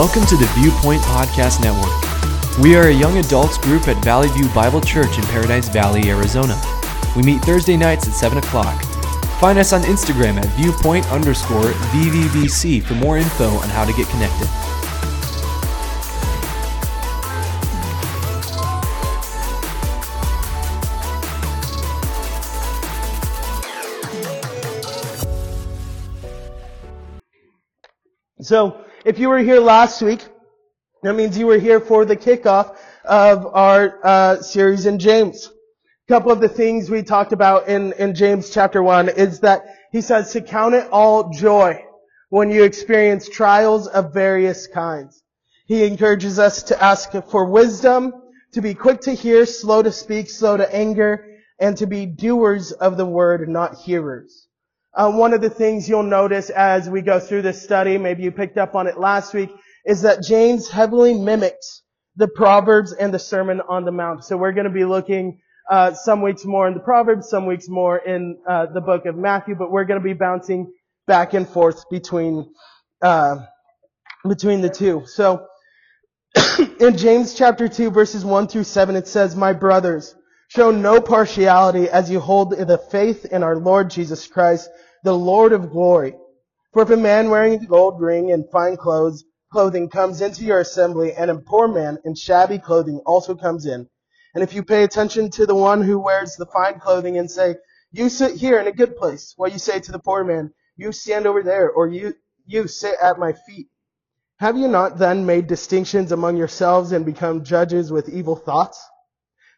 Welcome to the Viewpoint Podcast Network. We are a young adults group at Valley View Bible Church in Paradise Valley, Arizona. We meet Thursday nights at 7 o'clock. Find us on Instagram at viewpoint underscore VVBC for more info on how to get connected. So, if you were here last week, that means you were here for the kickoff of our uh, series in James. A couple of the things we talked about in, in James chapter 1 is that he says to count it all joy when you experience trials of various kinds. He encourages us to ask for wisdom, to be quick to hear, slow to speak, slow to anger, and to be doers of the word, not hearers. Uh, one of the things you'll notice as we go through this study, maybe you picked up on it last week, is that James heavily mimics the Proverbs and the Sermon on the Mount. So we're going to be looking uh, some weeks more in the Proverbs, some weeks more in uh, the book of Matthew, but we're going to be bouncing back and forth between uh, between the two. So in James chapter two, verses one through seven, it says, "My brothers." Show no partiality as you hold the faith in our Lord Jesus Christ, the Lord of glory. For if a man wearing a gold ring and fine clothes, clothing comes into your assembly, and a poor man in shabby clothing also comes in, and if you pay attention to the one who wears the fine clothing and say, you sit here in a good place, while you say to the poor man, you stand over there, or you, you sit at my feet. Have you not then made distinctions among yourselves and become judges with evil thoughts?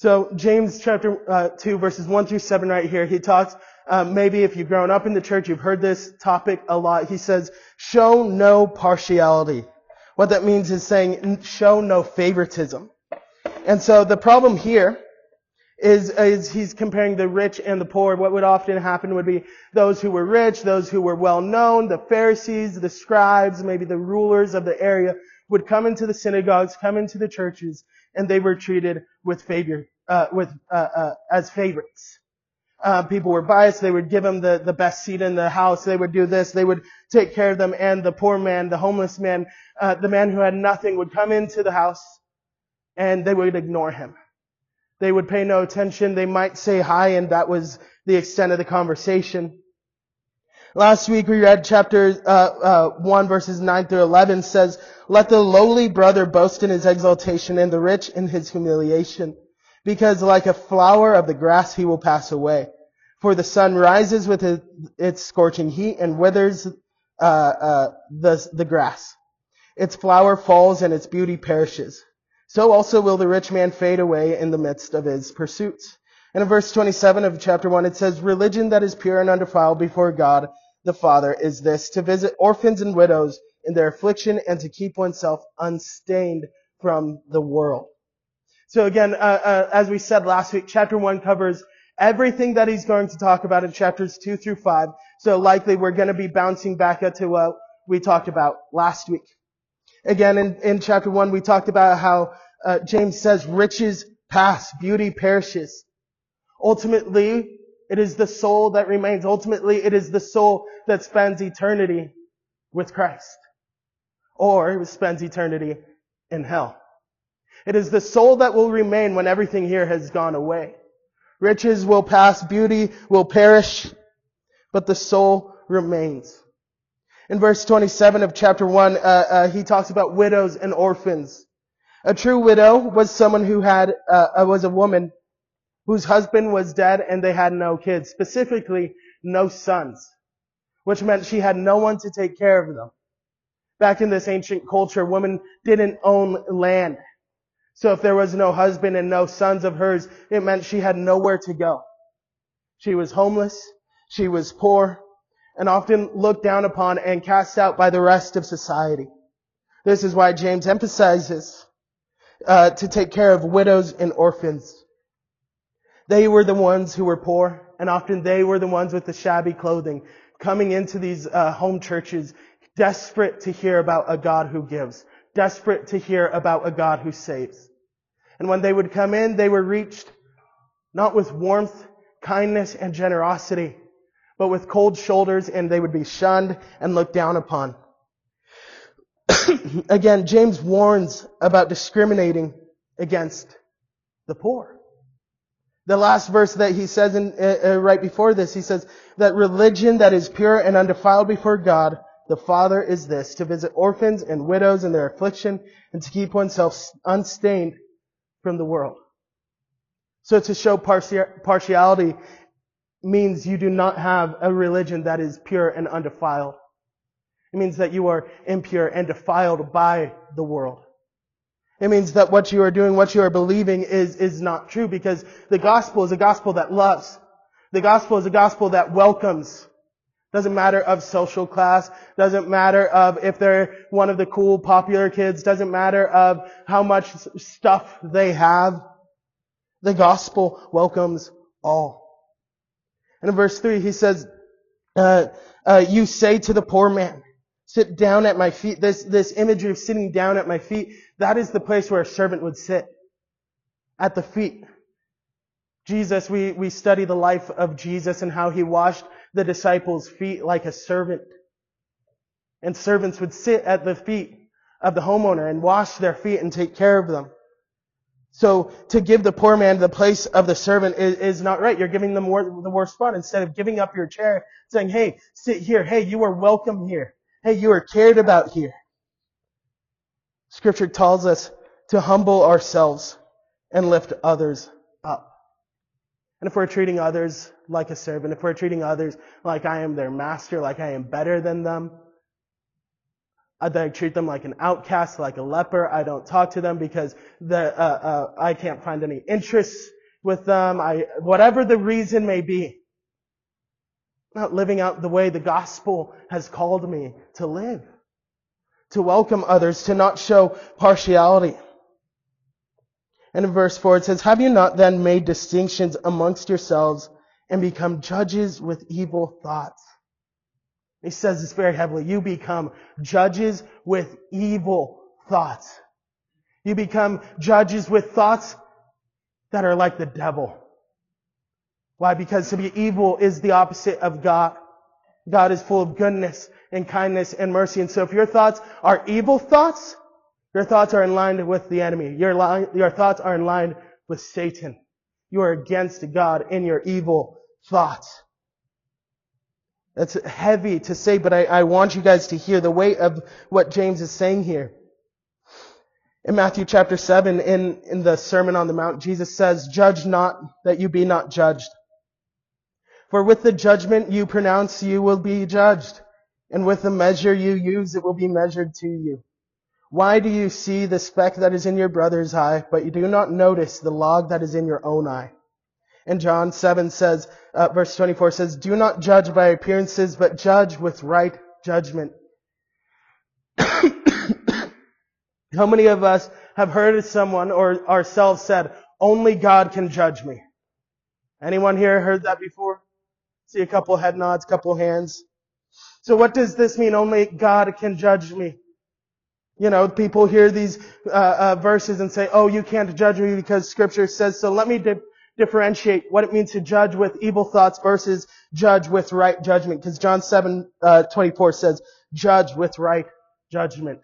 So James chapter uh, 2 verses 1 through 7 right here, he talks, uh, maybe if you've grown up in the church, you've heard this topic a lot. He says, show no partiality. What that means is saying, show no favoritism. And so the problem here is, is he's comparing the rich and the poor. What would often happen would be those who were rich, those who were well known, the Pharisees, the scribes, maybe the rulers of the area would come into the synagogues, come into the churches, and they were treated with favor, uh, with, uh, uh, as favorites. Uh, people were biased. They would give them the, the best seat in the house. They would do this. They would take care of them. And the poor man, the homeless man, uh, the man who had nothing would come into the house and they would ignore him. They would pay no attention. They might say hi and that was the extent of the conversation. Last week we read chapter uh, uh, 1 verses 9 through 11 says, Let the lowly brother boast in his exaltation and the rich in his humiliation because like a flower of the grass he will pass away. For the sun rises with its scorching heat and withers uh, uh, the, the grass. Its flower falls and its beauty perishes. So also will the rich man fade away in the midst of his pursuits. And in verse 27 of chapter 1 it says, Religion that is pure and undefiled before God the Father is this, to visit orphans and widows in their affliction and to keep oneself unstained from the world. So again, uh, uh, as we said last week, chapter one covers everything that he's going to talk about in chapters two through five. So likely we're going to be bouncing back up to what we talked about last week. Again, in, in chapter one, we talked about how uh, James says riches pass, beauty perishes. Ultimately, it is the soul that remains. Ultimately, it is the soul that spends eternity with Christ. Or spends eternity in hell. It is the soul that will remain when everything here has gone away. Riches will pass, beauty will perish, but the soul remains. In verse 27 of chapter 1, uh, uh, he talks about widows and orphans. A true widow was someone who had, uh, uh was a woman whose husband was dead and they had no kids, specifically no sons, which meant she had no one to take care of them. Back in this ancient culture, women didn't own land. So if there was no husband and no sons of hers, it meant she had nowhere to go. She was homeless, she was poor, and often looked down upon and cast out by the rest of society. This is why James emphasizes uh, to take care of widows and orphans. They were the ones who were poor. And often they were the ones with the shabby clothing coming into these uh, home churches, desperate to hear about a God who gives, desperate to hear about a God who saves. And when they would come in, they were reached not with warmth, kindness, and generosity, but with cold shoulders, and they would be shunned and looked down upon. Again, James warns about discriminating against the poor. The last verse that he says in, uh, uh, right before this, he says that religion that is pure and undefiled before God, the Father, is this, to visit orphans and widows in their affliction and to keep oneself unstained from the world. So to show partiality means you do not have a religion that is pure and undefiled. It means that you are impure and defiled by the world. It means that what you are doing, what you are believing is, is not true because the gospel is a gospel that loves. The gospel is a gospel that welcomes. Doesn't matter of social class. Doesn't matter of if they're one of the cool popular kids. Doesn't matter of how much stuff they have. The gospel welcomes all. And in verse 3, he says, uh, uh, you say to the poor man, sit down at my feet. This, this imagery of sitting down at my feet, that is the place where a servant would sit. At the feet. Jesus, we, we study the life of Jesus and how he washed the disciples' feet like a servant. And servants would sit at the feet of the homeowner and wash their feet and take care of them. So to give the poor man the place of the servant is, is not right. You're giving them the worst spot instead of giving up your chair, saying, "Hey, sit here. Hey, you are welcome here. Hey, you are cared about here." Scripture tells us to humble ourselves and lift others. And if we're treating others like a servant, if we're treating others like I am their master, like I am better than them, I treat them like an outcast, like a leper. I don't talk to them because the, uh, uh, I can't find any interest with them. I, whatever the reason may be. Not living out the way the gospel has called me to live. To welcome others, to not show partiality. And in verse 4 it says, Have you not then made distinctions amongst yourselves and become judges with evil thoughts? He says this very heavily. You become judges with evil thoughts. You become judges with thoughts that are like the devil. Why? Because to be evil is the opposite of God. God is full of goodness and kindness and mercy. And so if your thoughts are evil thoughts, your thoughts are in line with the enemy. Your, line, your thoughts are in line with Satan. You are against God in your evil thoughts. That's heavy to say, but I, I want you guys to hear the weight of what James is saying here. In Matthew chapter 7, in, in the Sermon on the Mount, Jesus says, Judge not that you be not judged. For with the judgment you pronounce, you will be judged. And with the measure you use, it will be measured to you. Why do you see the speck that is in your brother's eye, but you do not notice the log that is in your own eye? And John 7 says, uh, verse 24 says, Do not judge by appearances, but judge with right judgment. How many of us have heard someone or ourselves said, only God can judge me? Anyone here heard that before? See a couple head nods, couple hands. So what does this mean? Only God can judge me. You know, people hear these uh, uh, verses and say, "Oh, you can't judge me because Scripture says so." Let me di- differentiate what it means to judge with evil thoughts versus judge with right judgment. Because John 7, uh, 24 says, judge with right judgment.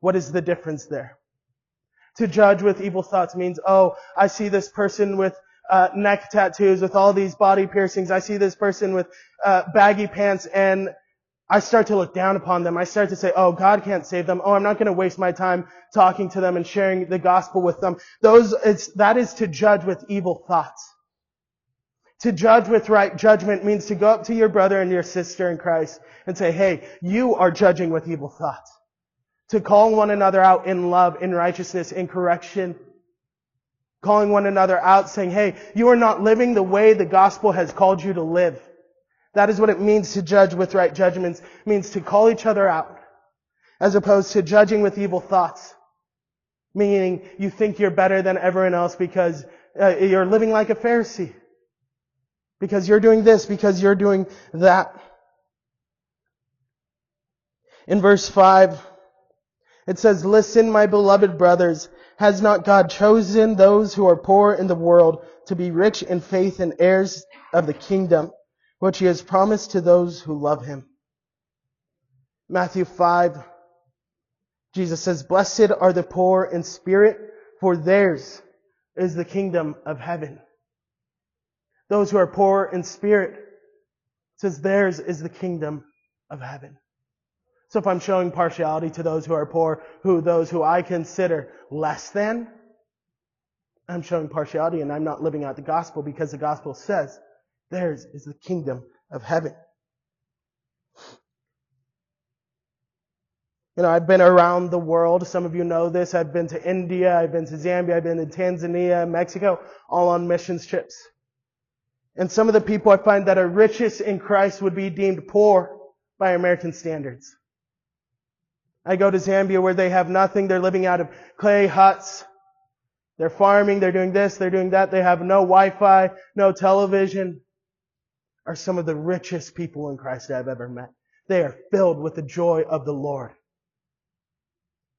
What is the difference there? To judge with evil thoughts means, oh, I see this person with uh, neck tattoos, with all these body piercings. I see this person with uh, baggy pants, and I start to look down upon them. I start to say, oh, God can't save them. Oh, I'm not going to waste my time talking to them and sharing the gospel with them. Those, that is to judge with evil thoughts. To judge with right judgment means to go up to your brother and your sister in Christ and say, hey, you are judging with evil thoughts. To call one another out in love, in righteousness, in correction. Calling one another out saying, hey, you are not living the way the gospel has called you to live. That is what it means to judge with right judgments. It means to call each other out. As opposed to judging with evil thoughts. Meaning you think you're better than everyone else because uh, you're living like a Pharisee. Because you're doing this, because you're doing that. In verse 5, it says, Listen, my beloved brothers, has not God chosen those who are poor in the world to be rich in faith and heirs of the kingdom, which he has promised to those who love him? Matthew 5, Jesus says, Blessed are the poor in spirit, for theirs is the kingdom of heaven. Those who are poor in spirit, says theirs is the kingdom of heaven. So if I'm showing partiality to those who are poor, who those who I consider less than, I'm showing partiality and I'm not living out the gospel because the gospel says theirs is the kingdom of heaven. You know, I've been around the world. Some of you know this. I've been to India, I've been to Zambia, I've been to Tanzania, Mexico, all on missions trips. And some of the people I find that are richest in Christ would be deemed poor by American standards. I go to Zambia where they have nothing. They're living out of clay huts. They're farming. They're doing this. They're doing that. They have no Wi-Fi, no television. Are some of the richest people in Christ I've ever met. They are filled with the joy of the Lord.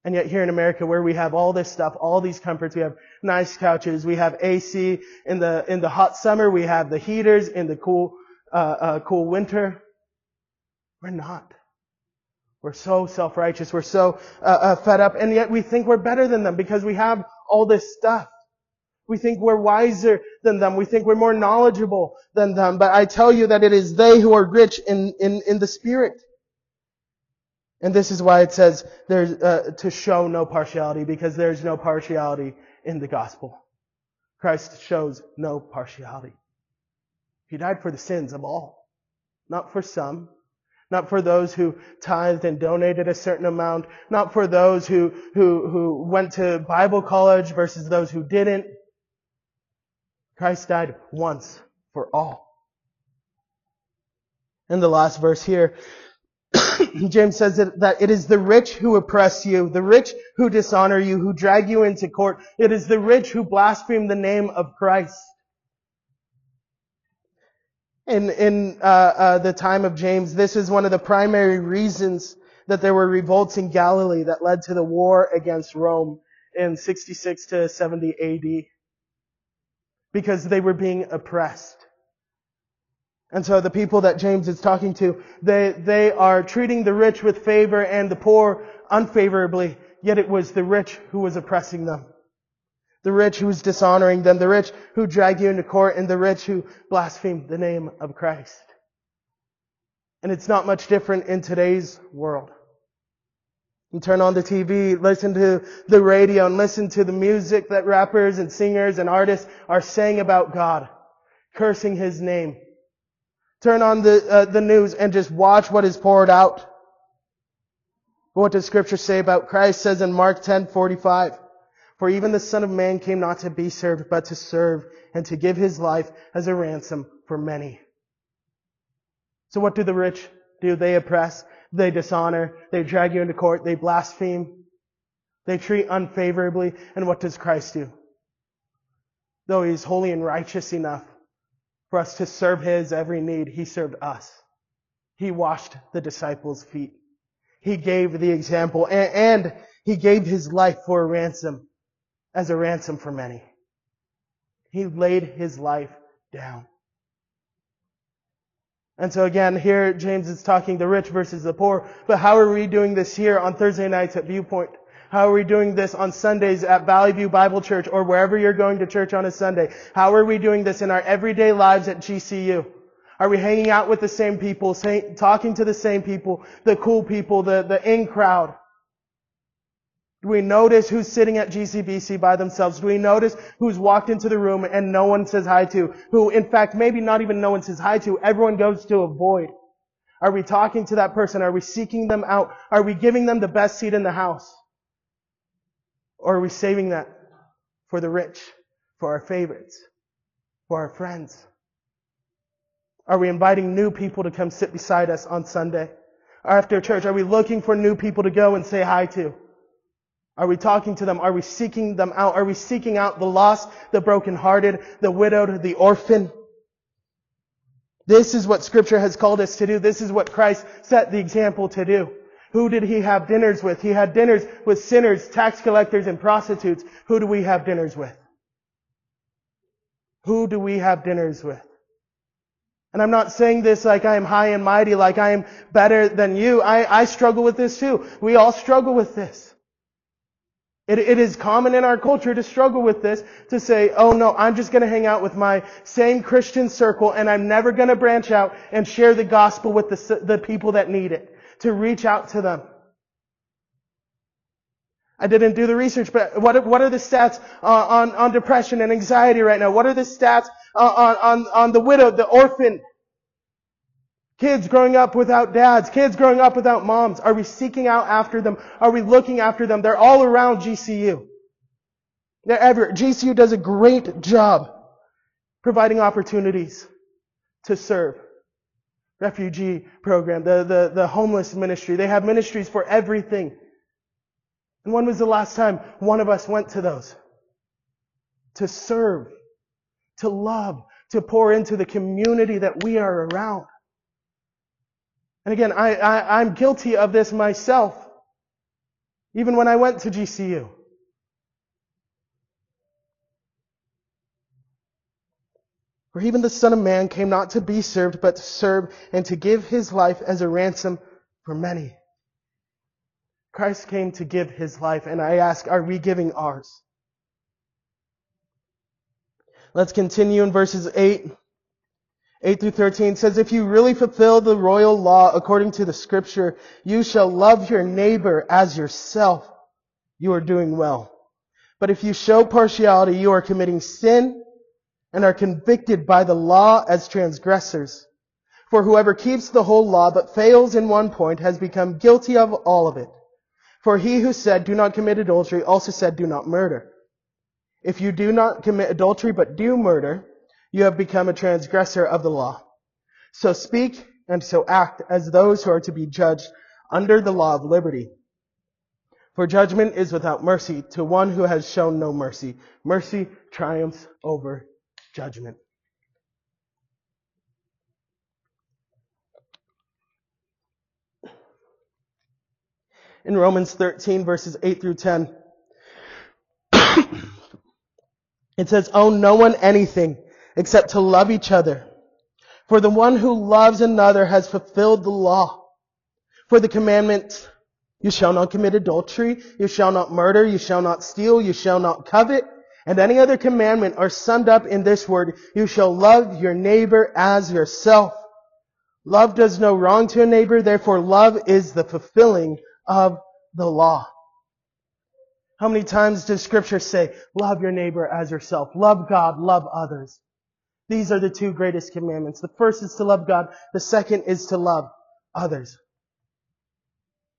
And yet here in America where we have all this stuff, all these comforts, we have nice couches, we have AC in the, in the hot summer, we have the heaters in the cool, uh, uh, cool winter. We're not. We're so self-righteous. We're so uh, uh, fed up, and yet we think we're better than them because we have all this stuff. We think we're wiser than them. We think we're more knowledgeable than them. But I tell you that it is they who are rich in, in, in the spirit. And this is why it says there's, uh, to show no partiality because there's no partiality in the gospel. Christ shows no partiality. He died for the sins of all, not for some, not for those who tithed and donated a certain amount, not for those who, who, who went to Bible college versus those who didn't. Christ died once for all. In the last verse here, James says that, it is the rich who oppress you, the rich who dishonor you, who drag you into court. It is the rich who blaspheme the name of Christ. In, in uh, uh, the time of James, this is one of the primary reasons that there were revolts in Galilee that led to the war against Rome in 66 to 70 AD. Because they were being oppressed. And so the people that James is talking to, they, they are treating the rich with favor and the poor unfavorably, yet it was the rich who was oppressing them the rich who's dishonoring them, the rich who drag you into court, and the rich who blaspheme the name of Christ. And it's not much different in today's world. You turn on the TV, listen to the radio, and listen to the music that rappers and singers and artists are saying about God, cursing His name. Turn on the, uh, the news and just watch what is poured out. But What does scripture say about Christ? Says in Mark 10, 45, for even the Son of Man came not to be served, but to serve and to give his life as a ransom for many. So what do the rich do? They oppress, they dishonor, they drag you into court, they blaspheme, they treat unfavorably, and what does Christ do? Though he's holy and righteous enough for us to serve his every need, he served us. He washed the disciples' feet. He gave the example, and, and he gave his life for a ransom as a ransom for many. He laid his life down. And so again, here James is talking the rich versus the poor. But how are we doing this here on Thursday nights at Viewpoint? How are we doing this on Sundays at Valley View Bible Church or wherever you're going to church on a Sunday? How are we doing this in our everyday lives at GCU? Are we hanging out with the same people, talking to the same people, the cool people, the, the in crowd? Do we notice who's sitting at GCBC by themselves? Do we notice who's walked into the room and no one says hi to? Who, in fact, maybe not even no one says hi to, everyone goes to avoid. Are we talking to that person? Are we seeking them out? Are we giving them the best seat in the house? Or are we saving that for the rich, for our favorites, for our friends? Are we inviting new people to come sit beside us on Sunday? After church, are we looking for new people to go and say hi to? Are we talking to them? Are we seeking them out? Are we seeking out the lost, the brokenhearted, the widowed, the orphan? This is what scripture has called us to do. This is what Christ set the example to do. Who did he have dinners with? He had dinners with sinners, tax collectors, and prostitutes. Who do we have dinners with? Who do we have dinners with? And I'm not saying this like I am high and mighty, like I am better than you. I, I struggle with this too. We all struggle with this. It, it is common in our culture to struggle with this, to say, oh no, I'm just gonna hang out with my same Christian circle and I'm never gonna branch out and share the gospel with the, the people that need it, to reach out to them. I didn't do the research, but what what are the stats uh, on, on depression and anxiety right now? What are the stats uh, on, on, on the widow, the orphan? Kids growing up without dads, kids growing up without moms. Are we seeking out after them? Are we looking after them? They're all around GCU. They're everywhere. GCU does a great job providing opportunities to serve. Refugee program, the, the, the homeless ministry. They have ministries for everything. And when was the last time one of us went to those? To serve, to love, to pour into the community that we are around. And again, I, I, I'm guilty of this myself. Even when I went to GCU. For even the Son of Man came not to be served, but to serve and to give his life as a ransom for many. Christ came to give his life, and I ask, are we giving ours? Let's continue in verses 8 8 through 13 says, If you really fulfill the royal law according to the scripture, you shall love your neighbor as yourself. You are doing well. But if you show partiality, you are committing sin and are convicted by the law as transgressors. For whoever keeps the whole law but fails in one point has become guilty of all of it. For he who said, do not commit adultery also said, do not murder. If you do not commit adultery but do murder, you have become a transgressor of the law. So speak and so act as those who are to be judged under the law of liberty. For judgment is without mercy to one who has shown no mercy. Mercy triumphs over judgment. In Romans 13 verses 8 through 10, it says, owe no one anything except to love each other. For the one who loves another has fulfilled the law. For the commandments, you shall not commit adultery, you shall not murder, you shall not steal, you shall not covet, and any other commandment are summed up in this word, you shall love your neighbor as yourself. Love does no wrong to a neighbor, therefore love is the fulfilling of the law. How many times does scripture say, love your neighbor as yourself? Love God, love others. These are the two greatest commandments. The first is to love God. The second is to love others.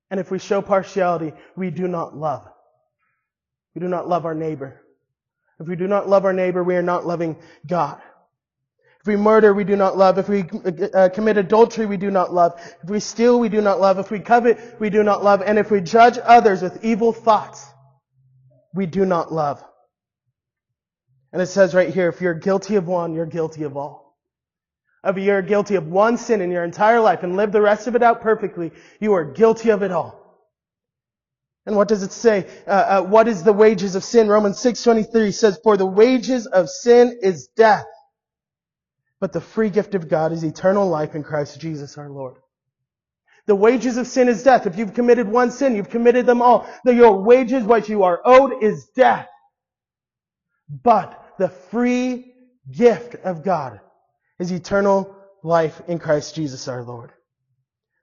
And if we show partiality, we do not love. We do not love our neighbor. If we do not love our neighbor, we are not loving God. If we murder, we do not love. If we uh, commit adultery, we do not love. If we steal, we do not love. If we covet, we do not love. And if we judge others with evil thoughts, we do not love. And it says right here, if you're guilty of one, you're guilty of all. If you're guilty of one sin in your entire life and live the rest of it out perfectly, you are guilty of it all. And what does it say? Uh, uh, what is the wages of sin? Romans 6.23 says, For the wages of sin is death, but the free gift of God is eternal life in Christ Jesus our Lord. The wages of sin is death. If you've committed one sin, you've committed them all. Your wages, what you are owed, is death. But the free gift of God is eternal life in Christ Jesus our Lord.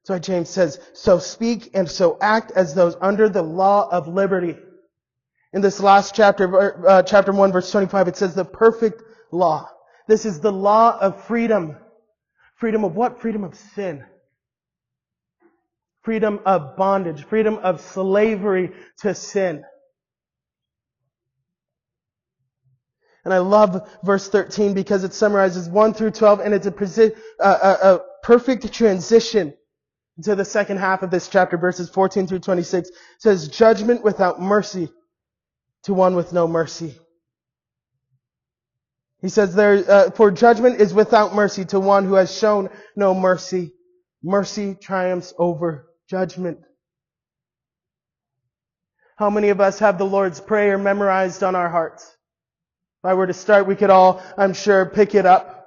So James says, so speak and so act as those under the law of liberty. In this last chapter, uh, chapter 1 verse 25, it says the perfect law. This is the law of freedom. Freedom of what? Freedom of sin. Freedom of bondage. Freedom of slavery to sin. And I love verse 13 because it summarizes 1 through 12 and it's a, a, a, perfect transition to the second half of this chapter, verses 14 through 26. It says, judgment without mercy to one with no mercy. He says there, uh, for judgment is without mercy to one who has shown no mercy. Mercy triumphs over judgment. How many of us have the Lord's Prayer memorized on our hearts? If I were to start, we could all, I'm sure, pick it up.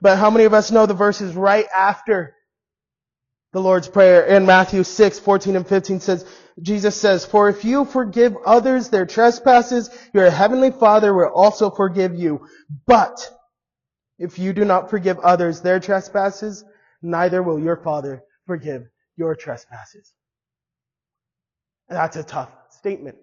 But how many of us know the verses right after the Lord's Prayer? In Matthew 6, 14 and 15 says, Jesus says, For if you forgive others their trespasses, your heavenly Father will also forgive you. But if you do not forgive others their trespasses, neither will your Father forgive your trespasses. That's a tough statement.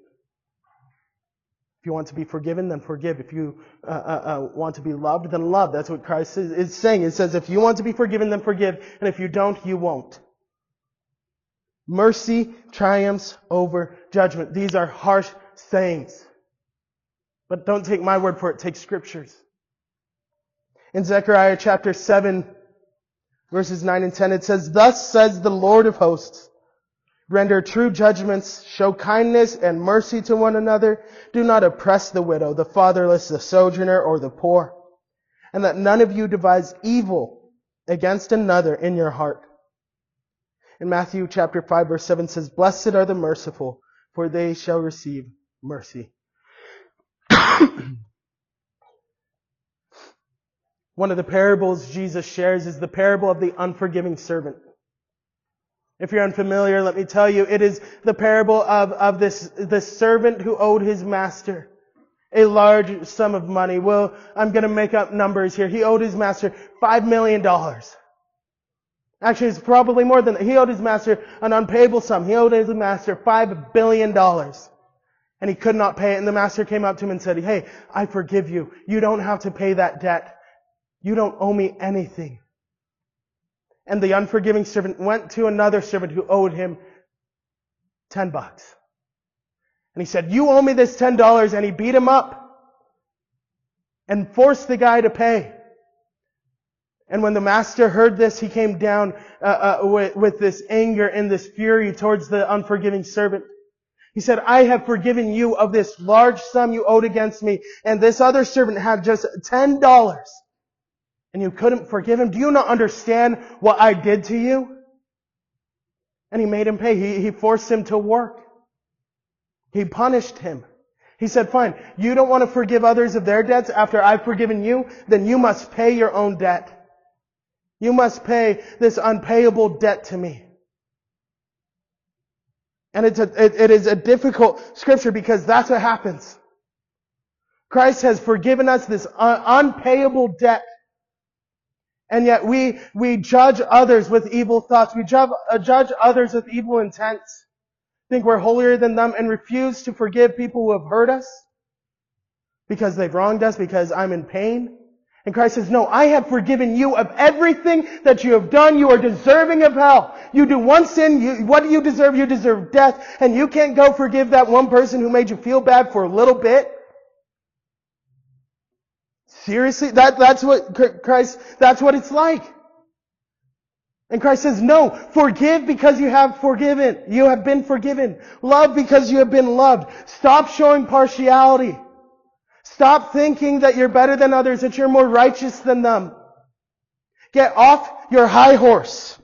If you want to be forgiven, then forgive. If you uh, uh, uh, want to be loved, then love. That's what Christ is, is saying. It says, if you want to be forgiven, then forgive. And if you don't, you won't. Mercy triumphs over judgment. These are harsh sayings. But don't take my word for it. Take scriptures. In Zechariah chapter 7, verses 9 and 10, it says, Thus says the Lord of hosts, Render true judgments, show kindness and mercy to one another. Do not oppress the widow, the fatherless, the sojourner, or the poor. And that none of you devise evil against another in your heart. In Matthew chapter 5 verse 7 says, Blessed are the merciful, for they shall receive mercy. One of the parables Jesus shares is the parable of the unforgiving servant. If you're unfamiliar, let me tell you, it is the parable of, of this, this servant who owed his master a large sum of money. Well, I'm going to make up numbers here. He owed his master $5 million. Actually, it's probably more than that. He owed his master an unpayable sum. He owed his master $5 billion. And he could not pay it. And the master came up to him and said, Hey, I forgive you. You don't have to pay that debt. You don't owe me anything. And the unforgiving servant went to another servant who owed him 10 bucks. And he said, you owe me this $10. And he beat him up and forced the guy to pay. And when the master heard this, he came down uh, uh, with, with this anger and this fury towards the unforgiving servant. He said, I have forgiven you of this large sum you owed against me, and this other servant had just ten dollars and you couldn't forgive him? Do you not understand what I did to you? And he made him pay. He, he forced him to work. He punished him. He said, fine, you don't want to forgive others of their debts after I've forgiven you, then you must pay your own debt. You must pay this unpayable debt to me. And it's a, it, it is a difficult scripture because that's what happens. Christ has forgiven us this un- unpayable debt. And yet we, we judge others with evil thoughts. We judge, uh, judge others with evil intents. Think we're holier than them and refuse to forgive people who have hurt us because they've wronged us, because I'm in pain. And Christ says, no, I have forgiven you of everything that you have done. You are deserving of hell. You do one sin, you, what do you deserve? You deserve death. And you can't go forgive that one person who made you feel bad for a little bit. Seriously? That, that's what Christ, that's what it's like. And Christ says, no, forgive because you have forgiven. You have been forgiven. Love because you have been loved. Stop showing partiality. Stop thinking that you're better than others, that you're more righteous than them. Get off your high horse.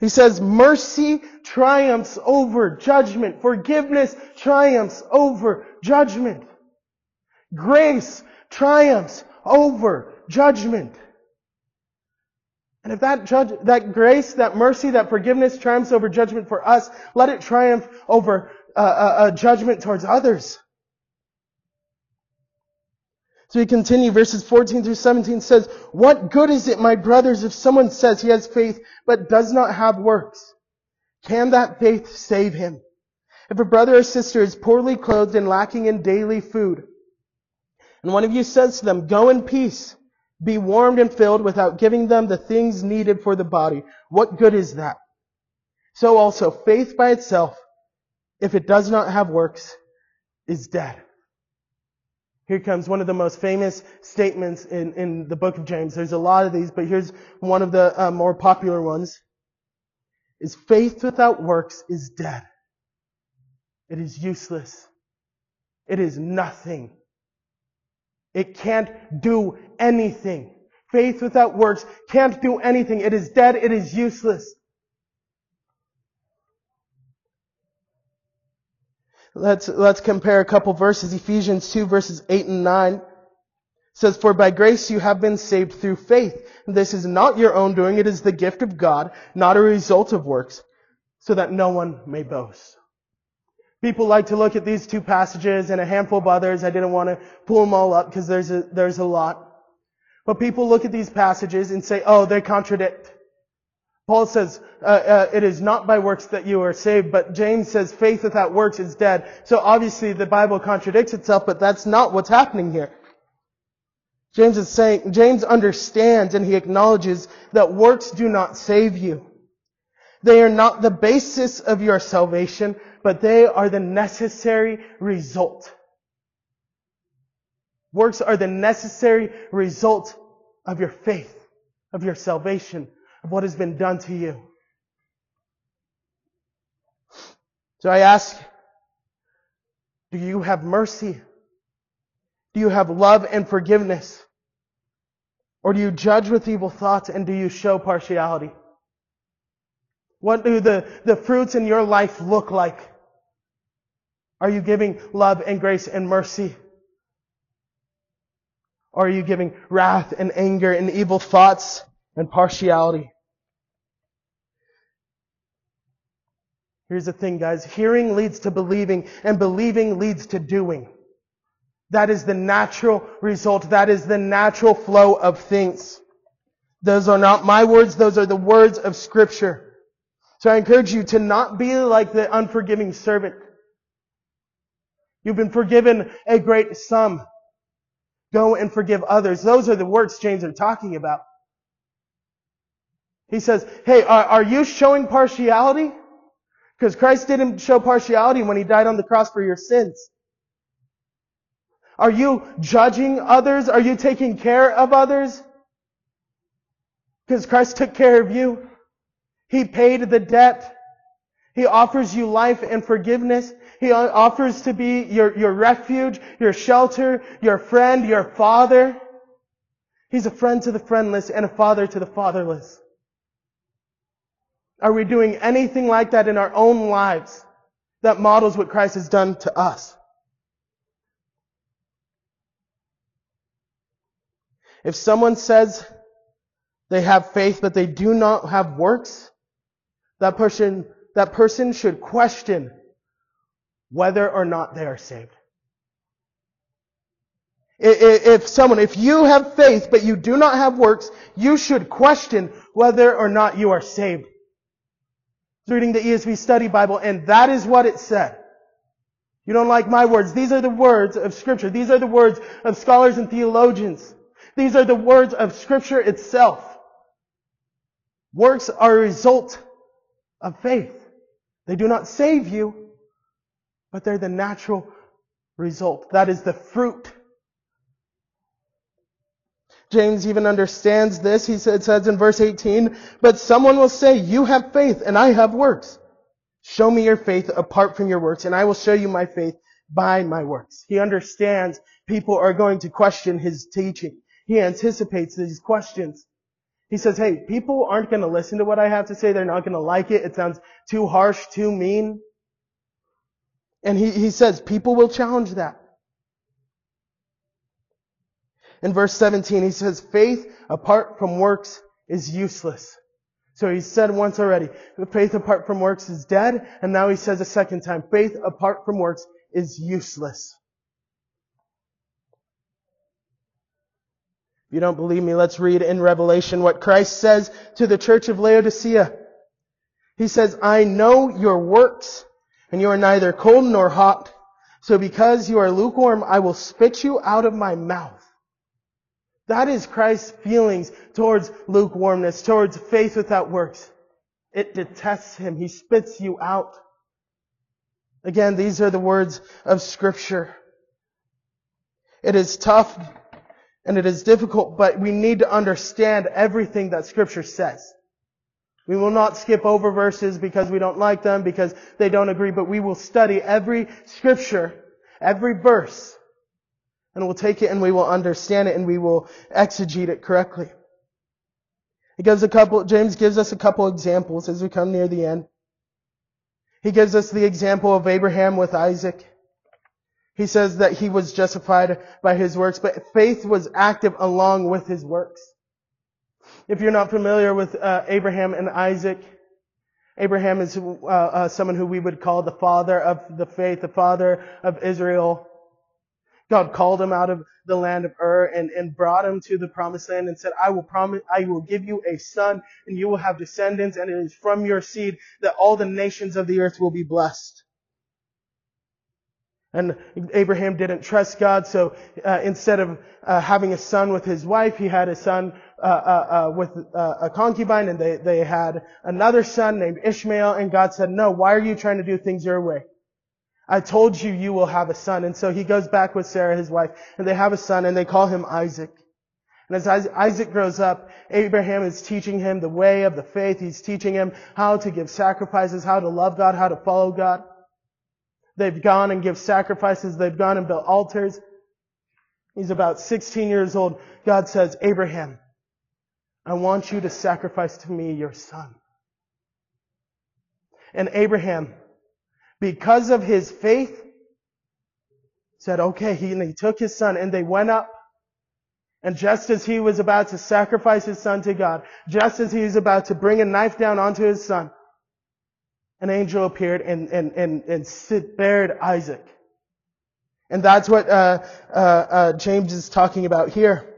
He says, mercy triumphs over judgment. Forgiveness triumphs over judgment. Grace triumphs over judgment. And if that judge, that grace, that mercy, that forgiveness triumphs over judgment for us, let it triumph over uh, uh, uh judgment towards others. So we continue, verses 14 through 17 says, What good is it, my brothers, if someone says he has faith but does not have works? Can that faith save him? If a brother or sister is poorly clothed and lacking in daily food, and one of you says to them, Go in peace, be warmed and filled without giving them the things needed for the body, what good is that? So also, faith by itself, if it does not have works, is dead. Here comes one of the most famous statements in, in the book of James. There's a lot of these, but here's one of the uh, more popular ones. Is faith without works is dead. It is useless. It is nothing. It can't do anything. Faith without works can't do anything. It is dead. It is useless. Let's, let's compare a couple verses. Ephesians 2 verses 8 and 9 says, For by grace you have been saved through faith. This is not your own doing. It is the gift of God, not a result of works, so that no one may boast. People like to look at these two passages and a handful of others. I didn't want to pull them all up because there's a, there's a lot. But people look at these passages and say, oh, they contradict. Paul says, uh, uh, it is not by works that you are saved, but James says faith without works is dead. So obviously the Bible contradicts itself, but that's not what's happening here. James is saying, James understands and he acknowledges that works do not save you. They are not the basis of your salvation, but they are the necessary result. Works are the necessary result of your faith, of your salvation, of what has been done to you. So I ask, do you have mercy? Do you have love and forgiveness? Or do you judge with evil thoughts and do you show partiality? What do the, the fruits in your life look like? Are you giving love and grace and mercy? Or are you giving wrath and anger and evil thoughts and partiality? Here's the thing, guys. Hearing leads to believing, and believing leads to doing. That is the natural result. That is the natural flow of things. Those are not my words, those are the words of Scripture. So I encourage you to not be like the unforgiving servant. You've been forgiven a great sum. Go and forgive others. Those are the words James are talking about. He says, hey, are, are you showing partiality? Because Christ didn't show partiality when he died on the cross for your sins. Are you judging others? Are you taking care of others? Because Christ took care of you. He paid the debt. He offers you life and forgiveness. He offers to be your, your refuge, your shelter, your friend, your father. He's a friend to the friendless and a father to the fatherless. Are we doing anything like that in our own lives that models what Christ has done to us? If someone says they have faith but they do not have works, that person, that person should question whether or not they are saved. If someone, if you have faith but you do not have works, you should question whether or not you are saved. Reading the ESV Study Bible, and that is what it said. You don't like my words. These are the words of Scripture. These are the words of scholars and theologians. These are the words of Scripture itself. Works are a result of faith. They do not save you, but they're the natural result. That is the fruit. James even understands this. He says in verse 18, but someone will say, you have faith and I have works. Show me your faith apart from your works and I will show you my faith by my works. He understands people are going to question his teaching. He anticipates these questions. He says, hey, people aren't going to listen to what I have to say. They're not going to like it. It sounds too harsh, too mean. And he, he says people will challenge that. In verse 17, he says, faith apart from works is useless. So he said once already, faith apart from works is dead, and now he says a second time, faith apart from works is useless. If you don't believe me, let's read in Revelation what Christ says to the church of Laodicea. He says, I know your works and you are neither cold nor hot. So because you are lukewarm, I will spit you out of my mouth. That is Christ's feelings towards lukewarmness, towards faith without works. It detests him. He spits you out. Again, these are the words of scripture. It is tough and it is difficult, but we need to understand everything that scripture says. We will not skip over verses because we don't like them, because they don't agree, but we will study every scripture Every verse. And we'll take it and we will understand it and we will exegete it correctly. He gives a couple, James gives us a couple examples as we come near the end. He gives us the example of Abraham with Isaac. He says that he was justified by his works, but faith was active along with his works. If you're not familiar with uh, Abraham and Isaac, Abraham is uh, uh, someone who we would call the father of the faith, the father of Israel. God called him out of the land of Ur and, and brought him to the promised land and said, I will promise, I will give you a son and you will have descendants and it is from your seed that all the nations of the earth will be blessed. And Abraham didn't trust God, so uh, instead of uh, having a son with his wife, he had a son uh, uh, uh with uh, a concubine, and they, they had another son named Ishmael, and God said, no, why are you trying to do things your way? I told you you will have a son. And so he goes back with Sarah, his wife, and they have a son, and they call him Isaac. And as Isaac grows up, Abraham is teaching him the way of the faith. He's teaching him how to give sacrifices, how to love God, how to follow God. They've gone and give sacrifices. They've gone and built altars. He's about 16 years old. God says, Abraham, I want you to sacrifice to me your son. And Abraham, because of his faith, said, okay, he, he took his son and they went up. And just as he was about to sacrifice his son to God, just as he was about to bring a knife down onto his son, an angel appeared and, and, and, and spared Isaac. And that's what uh, uh, uh, James is talking about here.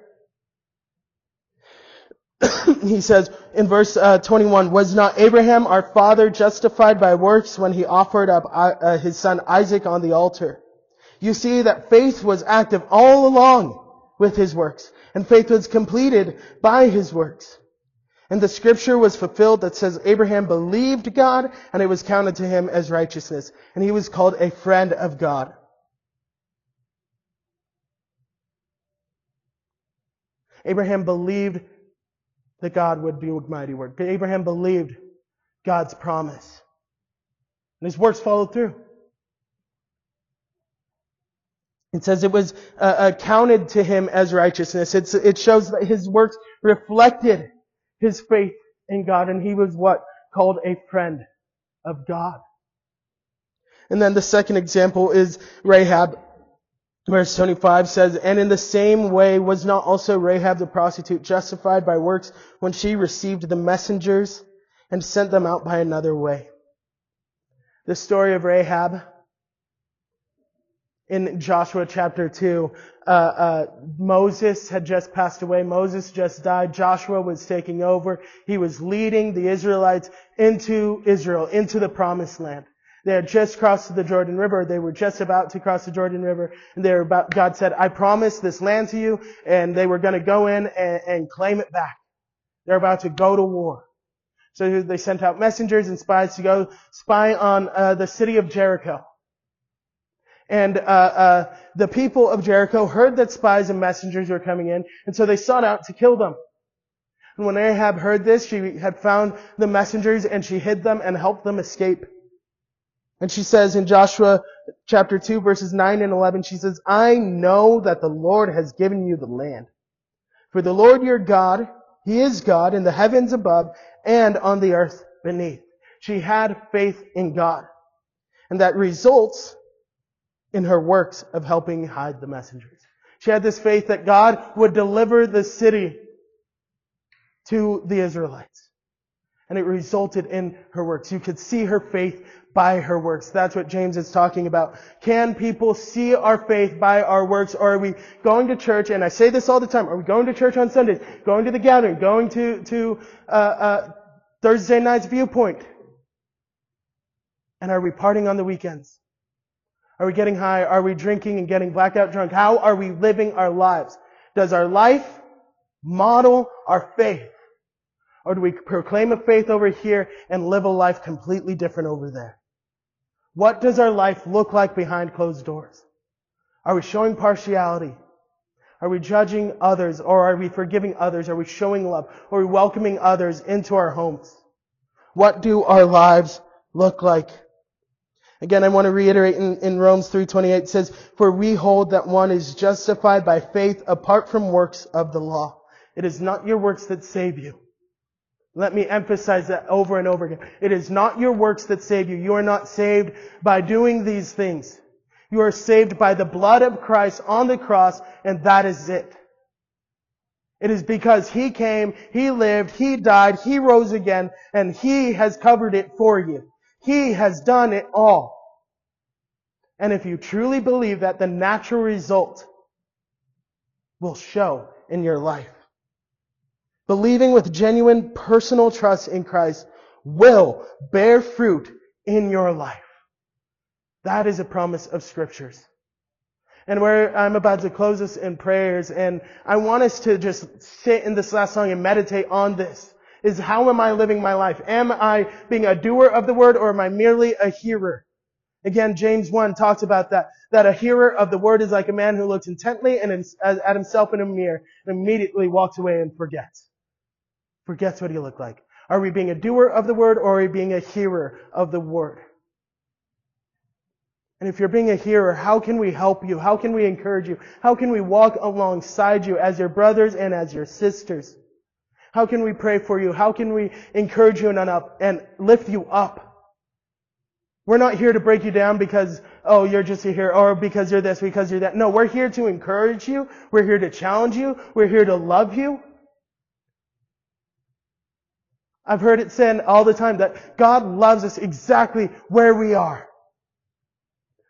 he says in verse uh, 21, Was not Abraham our father justified by works when he offered up uh, uh, his son Isaac on the altar? You see that faith was active all along with his works, and faith was completed by his works. And the scripture was fulfilled that says Abraham believed God, and it was counted to him as righteousness, and he was called a friend of God. Abraham believed that God would do a mighty work. Abraham believed God's promise. And his works followed through. It says it was uh, counted to him as righteousness. It's, it shows that his works reflected his faith in God, and he was what? Called a friend of God. And then the second example is Rahab. Verse 25 says, And in the same way was not also Rahab the prostitute justified by works when she received the messengers and sent them out by another way. The story of Rahab in Joshua chapter 2, uh, uh, Moses had just passed away. Moses just died. Joshua was taking over. He was leading the Israelites into Israel, into the promised land. They had just crossed the Jordan River. They were just about to cross the Jordan River. And they were about, God said, I promise this land to you. And they were going to go in and, and claim it back. They're about to go to war. So they sent out messengers and spies to go spy on uh, the city of Jericho. And uh, uh, the people of Jericho heard that spies and messengers were coming in, and so they sought out to kill them. And when Rahab heard this, she had found the messengers and she hid them and helped them escape. And she says in Joshua chapter 2 verses 9 and 11, she says, I know that the Lord has given you the land. For the Lord your God, He is God in the heavens above and on the earth beneath. She had faith in God. And that results in her works of helping hide the messengers. She had this faith that God would deliver the city to the Israelites. And it resulted in her works. You could see her faith by her works. That's what James is talking about. Can people see our faith by our works, or are we going to church? And I say this all the time. Are we going to church on Sundays? Going to the gathering? Going to to uh, uh, Thursday night's viewpoint? And are we partying on the weekends? Are we getting high? Are we drinking and getting blackout drunk? How are we living our lives? Does our life model our faith? Or do we proclaim a faith over here and live a life completely different over there? What does our life look like behind closed doors? Are we showing partiality? Are we judging others or are we forgiving others? Are we showing love? Are we welcoming others into our homes? What do our lives look like? Again, I want to reiterate in, in Romans 3.28 it says, For we hold that one is justified by faith apart from works of the law. It is not your works that save you. Let me emphasize that over and over again. It is not your works that save you. You are not saved by doing these things. You are saved by the blood of Christ on the cross, and that is it. It is because He came, He lived, He died, He rose again, and He has covered it for you. He has done it all. And if you truly believe that, the natural result will show in your life. Believing with genuine personal trust in Christ will bear fruit in your life. That is a promise of scriptures. And where I'm about to close this in prayers, and I want us to just sit in this last song and meditate on this. Is how am I living my life? Am I being a doer of the word or am I merely a hearer? Again, James 1 talks about that, that a hearer of the word is like a man who looks intently and at himself in a mirror and immediately walks away and forgets. Forgets what he looked like. Are we being a doer of the word or are we being a hearer of the word? And if you're being a hearer, how can we help you? How can we encourage you? How can we walk alongside you as your brothers and as your sisters? How can we pray for you? How can we encourage you and, up, and lift you up? We're not here to break you down because, oh, you're just here, or because you're this, because you're that. No, we're here to encourage you. We're here to challenge you. We're here to love you. I've heard it said all the time that God loves us exactly where we are.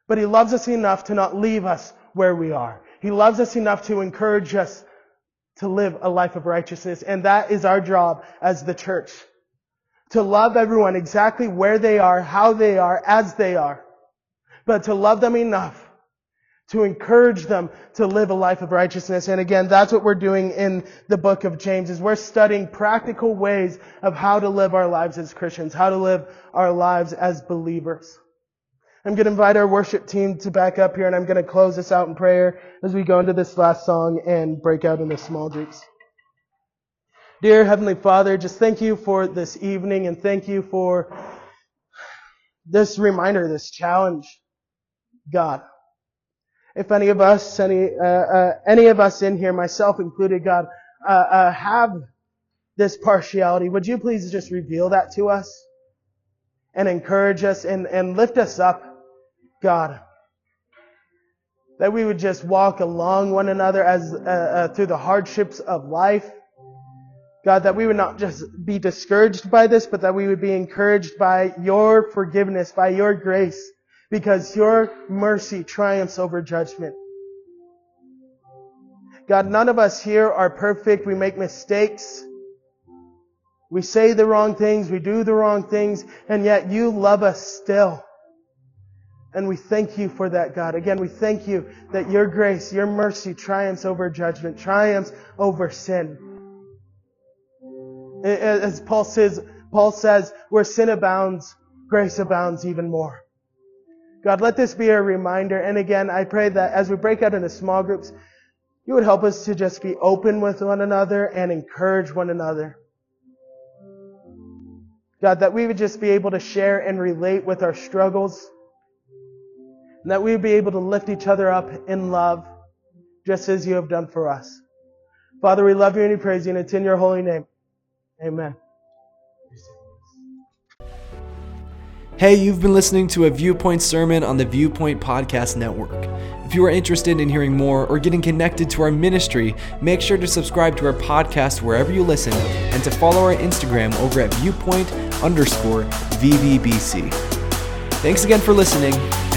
But He loves us enough to not leave us where we are. He loves us enough to encourage us to live a life of righteousness. And that is our job as the church. To love everyone exactly where they are, how they are, as they are. But to love them enough to encourage them to live a life of righteousness. And again, that's what we're doing in the book of James is we're studying practical ways of how to live our lives as Christians, how to live our lives as believers. I'm going to invite our worship team to back up here and I'm going to close this out in prayer as we go into this last song and break out into small groups. Dear Heavenly Father, just thank you for this evening and thank you for this reminder, this challenge. God, if any of us, any, uh, uh, any of us in here, myself included, God, uh, uh have this partiality, would you please just reveal that to us and encourage us and, and lift us up God. That we would just walk along one another as uh, uh, through the hardships of life. God, that we would not just be discouraged by this, but that we would be encouraged by your forgiveness, by your grace, because your mercy triumphs over judgment. God, none of us here are perfect. We make mistakes. We say the wrong things. We do the wrong things. And yet you love us still. And we thank you for that, God. Again, we thank you that your grace, your mercy triumphs over judgment, triumphs over sin. As Paul says, Paul says, where sin abounds, grace abounds even more. God, let this be a reminder. And again, I pray that as we break out into small groups, you would help us to just be open with one another and encourage one another. God, that we would just be able to share and relate with our struggles and that we would be able to lift each other up in love, just as you have done for us. Father, we love you and we praise you, and it's in your holy name. Amen. Hey, you've been listening to a Viewpoint sermon on the Viewpoint Podcast Network. If you are interested in hearing more or getting connected to our ministry, make sure to subscribe to our podcast wherever you listen and to follow our Instagram over at viewpoint underscore VVBC. Thanks again for listening